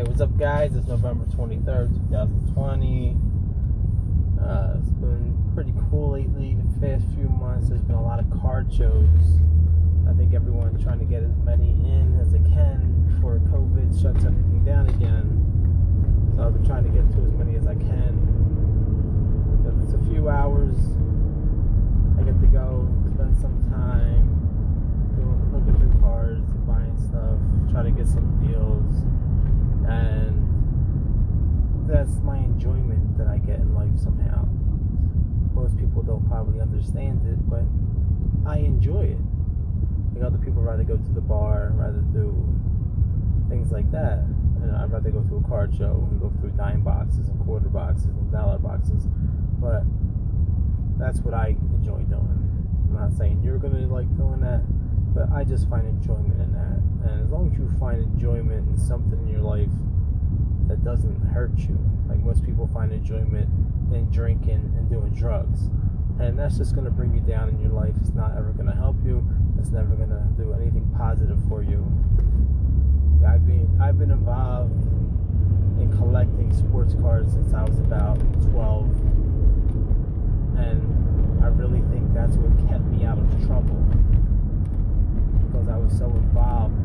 Hey, what's up, guys? It's November 23rd, 2020. Uh, it's been pretty cool lately. The past few months, there's been a lot of card shows. I think everyone's trying to get as many in as they can before COVID shuts everything down again. So I've been trying to get to as many as I can. But it's a few hours. I get to go spend some time doing, looking through cards and buying stuff, try to get some deals and that's my enjoyment that I get in life somehow. Most people don't probably understand it, but I enjoy it. Like other people rather go to the bar, rather do things like that. And I'd rather go to a card show and go through dime boxes and quarter boxes and dollar boxes. But that's what I enjoy doing. I'm not saying you're gonna like doing that, but I just find enjoyment in that. And as long as you find enjoyment in something in your life that doesn't hurt you, like most people find enjoyment in drinking and doing drugs. And that's just going to bring you down in your life. It's not ever going to help you. It's never going to do anything positive for you. I've been I've been involved in collecting sports cards since I was about 12. And I really think that's what kept me out of trouble. Because I was so involved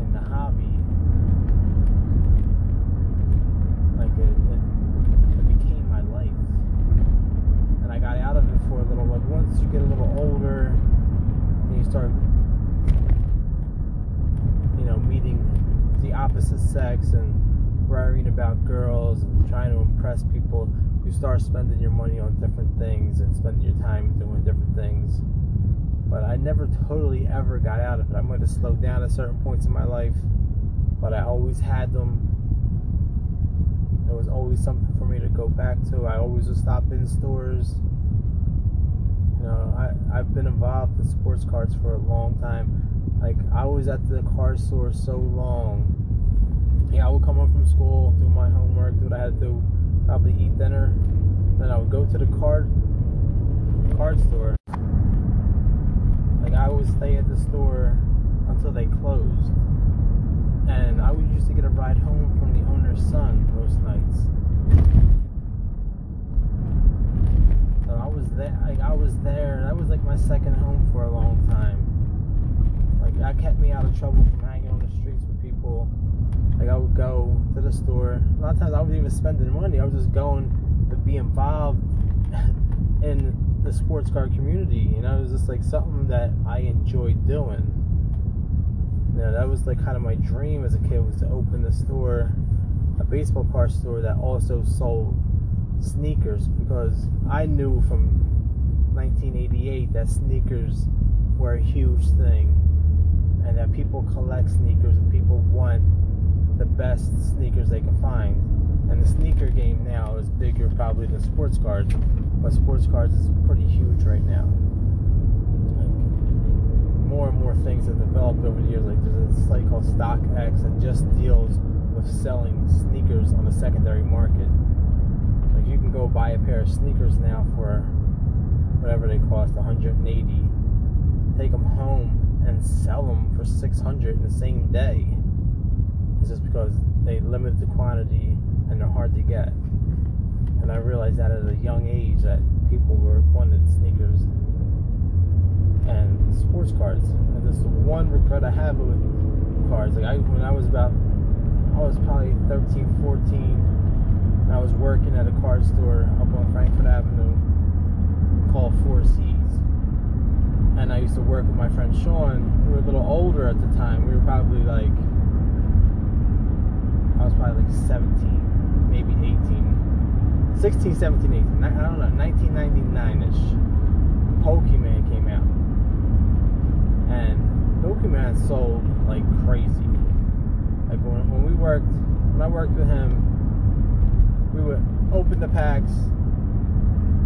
in the hobby like it, it, it became my life and i got out of it for a little like once you get a little older and you start you know meeting the opposite sex and worrying about girls and trying to impress people you start spending your money on different things and spending your time doing different things but i never totally ever got out of it i might have slowed down at certain points in my life but i always had them there was always something for me to go back to. I always would stop in stores. You know, I, I've been involved in sports cards for a long time. Like, I was at the card store so long. Yeah, I would come home from school, do my homework, do what I had to do, probably eat dinner. Then I would go to the card card store. Like, I would stay at the store until they closed. And I would used to get a ride home from the owner's son most nights. So I was there. Like I was there. That was like my second home for a long time. Like that kept me out of trouble from hanging on the streets with people. Like I would go to the store. A lot of times I wasn't even spending money. I was just going be involved in the sports card community. You know, it was just like something that I enjoyed doing you know, that was like kind of my dream as a kid was to open the store, a baseball card store that also sold sneakers because I knew from 1988 that sneakers were a huge thing and that people collect sneakers and people want the best sneakers they can find. And the sneaker game now is bigger probably than sports cards, but sports cards is pretty huge right now more and more things have developed over the years. Like there's a site called StockX that just deals with selling sneakers on the secondary market. Like you can go buy a pair of sneakers now for whatever they cost, 180. Take them home and sell them for 600 in the same day. It's just because they limit the quantity and they're hard to get. And I realized that at a young age that people were wanted sneakers and sports cards. And that's the one regret I have with cards. Like I, when I was about, I was probably 13, 14, and I was working at a card store up on Frankford Avenue called Four Seas. And I used to work with my friend Sean. We were a little older at the time. We were probably like, I was probably like 17, maybe 18. 16, 17, 18. I don't know, 1999-ish. Pokemon came out and Pokemon sold like crazy. Like when, when we worked, when I worked with him, we would open the packs,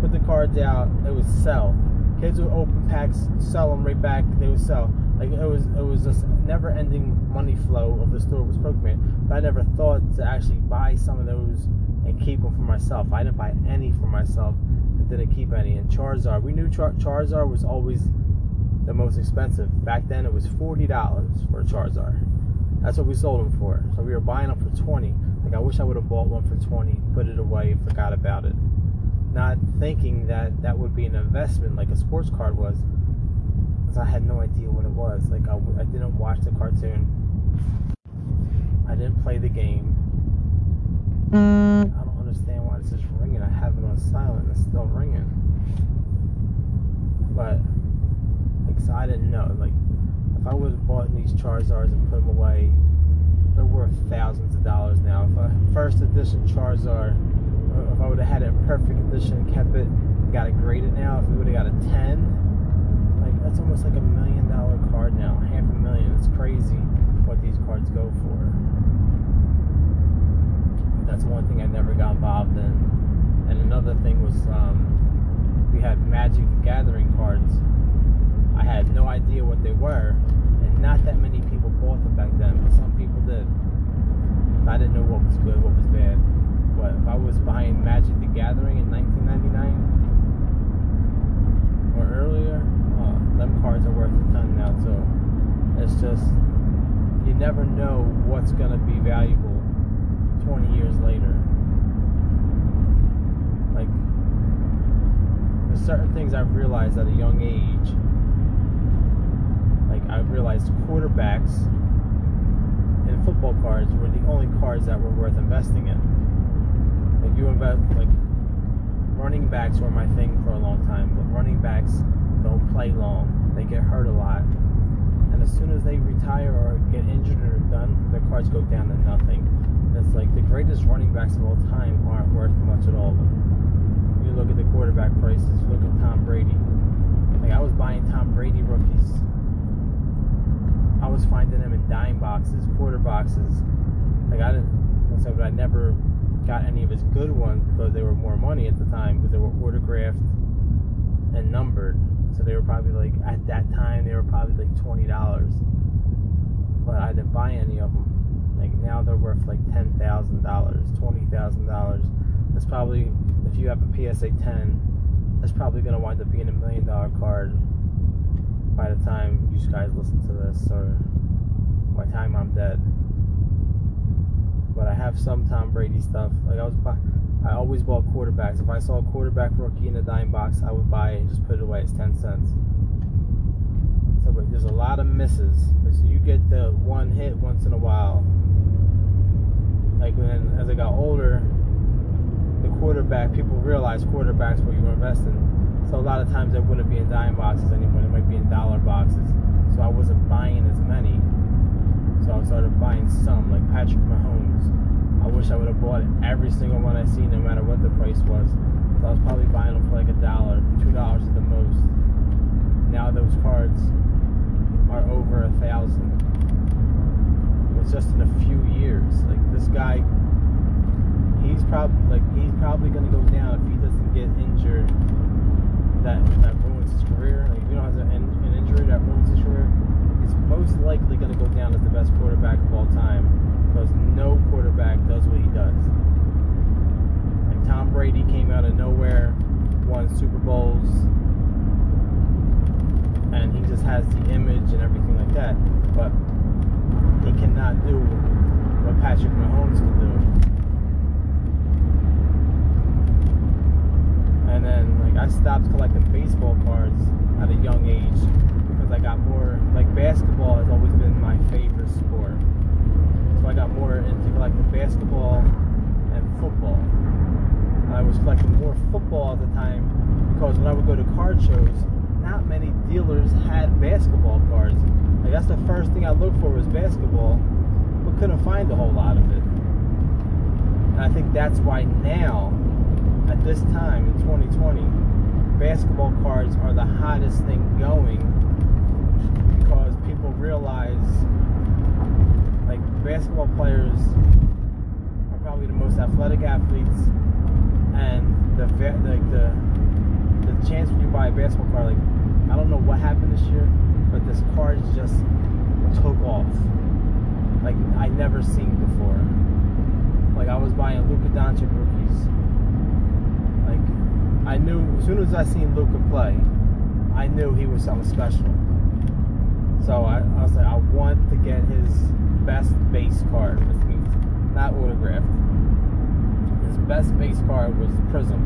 put the cards out, it would sell. Kids would open packs, sell them right back, they would sell. Like it was, it was just never-ending money flow of the store was Pokemon. But I never thought to actually buy some of those and keep them for myself. I didn't buy any for myself and didn't keep any. And Charizard, we knew Char- Charizard was always the most expensive. Back then, it was forty dollars for a Charizard, That's what we sold them for. So we were buying them for 20. Like I wish I would have bought one for 20, put it away, forgot about it. Not thinking that that would be an investment like a sports card was. Because I had no idea what it was. Like I, I didn't watch the cartoon. I didn't play the game. Mm. I don't understand why this is ringing. I have it on silent. It's still ringing. But like, so I didn't know. Like, if I would have bought these Charizards and put them away, they're worth thousands of dollars now. If a first edition Charizard, if I would have had it in perfect condition, and kept it, got it graded now, if we would have got a 10, like that's almost like a million dollar card now, half a million. It's crazy what these cards go for. That's one thing I never got involved in. And another thing was um, we had Magic the Gathering cards. I had no idea what they were, and not that many people bought them back then, but some people did. I didn't know what was good, what was bad. But if I was buying Magic the Gathering in 1999 or earlier, them cards are worth a ton now too. It's just you never know what's gonna be valuable 20 years later. Like there's certain things I've realized at a young age. Like I realized quarterbacks and football cards were the only cards that were worth investing in. Like you invest like running backs were my thing for a long time, but running backs don't play long. They get hurt a lot. And as soon as they retire or get injured or done, their cards go down to nothing. And it's like the greatest running backs of all time aren't worth much at all. You look at the quarterback prices, look at Tom Brady. Like I was buying Tom Brady rookies. I was finding them in dime boxes, quarter boxes. Like I didn't so but I never got any of his good ones because they were more money at the time because they were autographed and numbered. So they were probably like at that time they were probably like twenty dollars. But I didn't buy any of them. Like now they're worth like ten thousand dollars, twenty thousand dollars. That's probably if you have a PSA ten, that's probably gonna wind up being a million dollar card by the time you guys listen to this or by the time I'm dead. But I have some Tom Brady stuff. Like I was I always bought quarterbacks. If I saw a quarterback rookie in a dime box, I would buy it and just put it away. It's ten cents. So, but there's a lot of misses. So you get the one hit once in a while. Like when, as I got older, the quarterback people realized quarterbacks where you were investing. So a lot of times they wouldn't be in dime boxes anymore. They might be in dollar boxes. So I wasn't buying as many. So I started buying some, like Patrick Mahomes. I wish I would have bought every single one I see, no matter what the price was. So I was probably buying them for like a dollar, two dollars at the most. Now those cards are over a thousand. It's just in a few years. Like this guy, he's probably like he's probably gonna go down if he doesn't get injured. That that ruins his career. Like if you know has an, an injury that ruins his career, he's most likely gonna go down as the best quarterback of all time because no quarterback does what he does. Like Tom Brady came out of nowhere, won Super Bowls, and he just has the image and everything like that. But he cannot do what Patrick Mahomes can do. And then like I stopped collecting baseball cards at a young age I got more like basketball has always been my favorite sport. So I got more into collecting basketball and football. I was collecting more football at the time because when I would go to card shows, not many dealers had basketball cards. Like that's the first thing I looked for was basketball, but couldn't find a whole lot of it. And I think that's why now, at this time in 2020, basketball cards are the hottest thing going realize like basketball players are probably the most athletic athletes and the like the the chance when you buy a basketball card like I don't know what happened this year but this card just took off. Like I never seen before. Like I was buying Luka Doncic rookies. Like I knew as soon as I seen Luka play I knew he was something special so I, I like I want to get his best base card, which means not autographed. His best base card was Prism,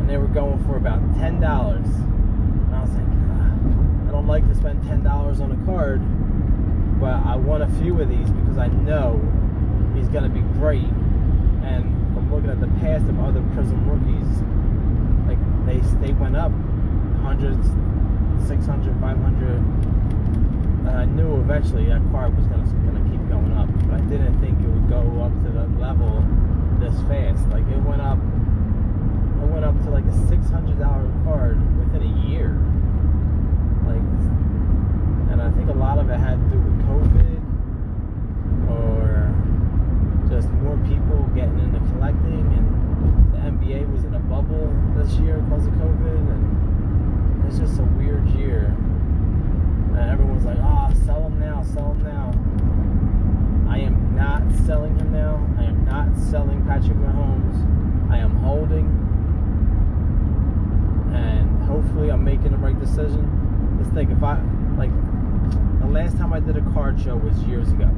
and they were going for about ten dollars. And I was like, ah, I don't like to spend ten dollars on a card, but I want a few of these because I know he's going to be great. And from looking at the past of other Prism rookies, like they they went up hundreds, 600, 500. And I knew eventually that card was gonna gonna keep going up, but I didn't think it would go up to the level this fast. Like it went up, it went up to like a six hundred dollar card within a year. Like, and I think a lot of it had to do with COVID or just more people getting into collecting, and the NBA was in a bubble this year because of COVID, and it's just a weird year. And everyone's like, ah, oh, now, sell him now. I am not selling him now. I am not selling Patrick Mahomes. I am holding. And hopefully I'm making the right decision. Let's think if I, like, the last time I did a card show was years ago.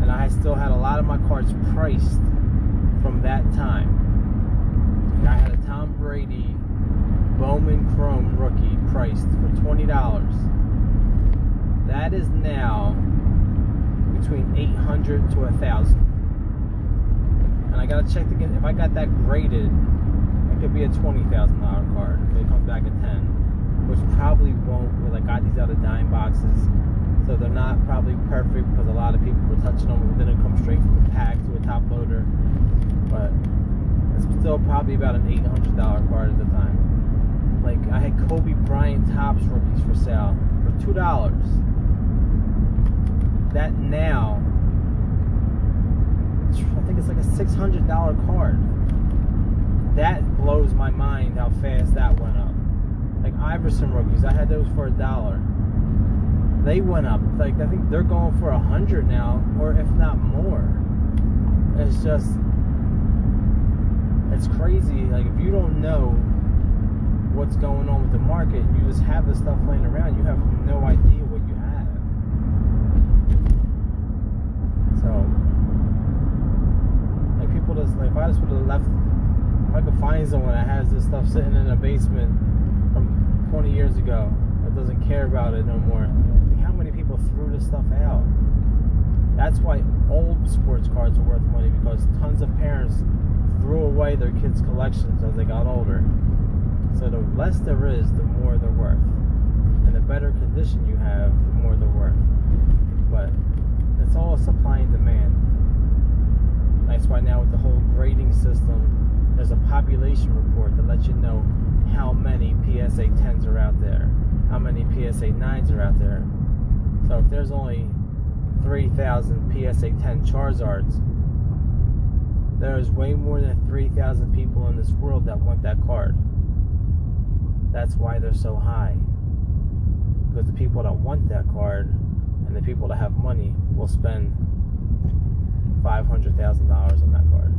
And I still had a lot of my cards priced from that time. And I had a Tom Brady Bowman Chrome rookie priced for $20 that is now between 800 to a thousand. And I gotta check again if I got that graded it could be a $20,000 card. If it comes back at 10 which probably won't because I got these out of dime boxes so they're not probably perfect because a lot of people were touching them and didn't come straight from the pack to a top loader. But it's still probably about an $800 card at the time. Like I had Kobe Bryant Topps rookies for sale for two dollars that now, I think it's like a $600 card. That blows my mind how fast that went up. Like Iverson rookies, I had those for a dollar. They went up. Like I think they're going for a hundred now, or if not more. It's just, it's crazy. Like if you don't know what's going on with the market, you just have this stuff laying around. You have no idea what you have. So, like people just like if I just would have left, if I could find someone that has this stuff sitting in a basement from 20 years ago that doesn't care about it no more, like how many people threw this stuff out? That's why old sports cards are worth money because tons of parents threw away their kids' collections as they got older. So the less there is, the more they're worth. And the better condition you have, the more they're worth. But it's all supply and demand. That's why now with the whole grading system, there's a population report that lets you know how many PSA 10s are out there, how many PSA 9s are out there. So if there's only 3,000 PSA 10 Charizards, there's way more than 3,000 people in this world that want that card. That's why they're so high. Because the people that want that card and the people that have money will spend $500,000 on that card.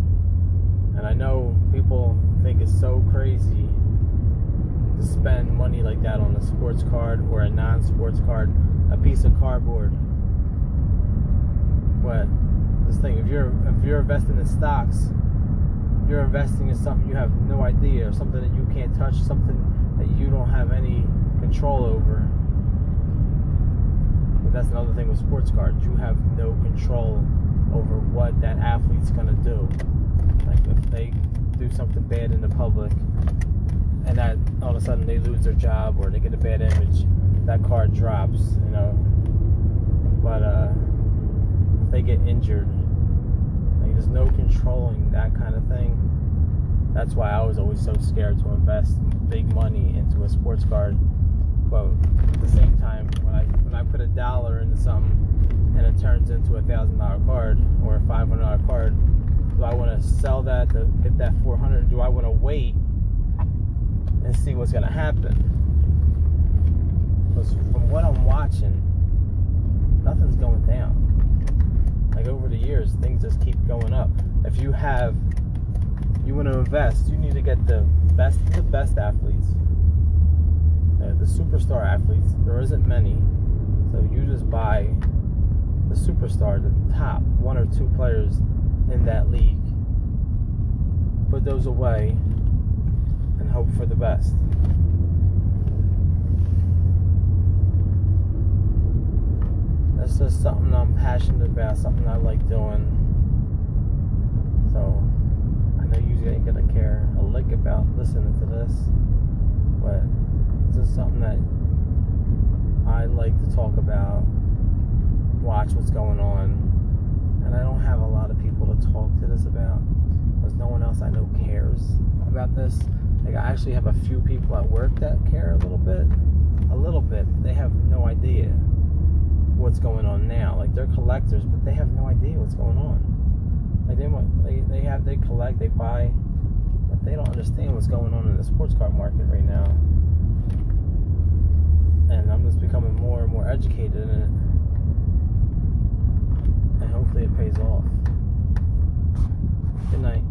And I know people think it's so crazy to spend money like that on a sports card or a non sports card, a piece of cardboard. But this thing, if you're if you're investing in stocks, you're investing in something you have no idea, or something that you can't touch, something that you don't have any control over that's another thing with sports cards. You have no control over what that athlete's gonna do. Like if they do something bad in the public, and that all of a sudden they lose their job or they get a bad image, that card drops. You know. But uh, if they get injured, like there's no controlling that kind of thing. That's why I was always so scared to invest big money into a sports card but at the same time, I put a dollar into something and it turns into a thousand dollar card or a five hundred dollar card, do I want to sell that to get that four hundred? Do I want to wait and see what's gonna happen? Because from what I'm watching, nothing's going down. Like over the years, things just keep going up. If you have, you want to invest, you need to get the best the best athletes the superstar athletes, there isn't many. So you just buy the superstar, the top one or two players in that league. Put those away and hope for the best. That's just something I'm passionate about, something I like doing. So I know you ain't gonna care a lick about listening to this, but it's just something that I like to talk about, watch what's going on, and I don't have a lot of people to talk to this about because no one else I know cares about this. Like I actually have a few people at work that care a little bit, a little bit. They have no idea what's going on now. Like they're collectors, but they have no idea what's going on. Like they they they have they collect, they buy, but they don't understand what's going on in the sports card market right now and I'm just becoming more and more educated in it. And hopefully it pays off. Good night.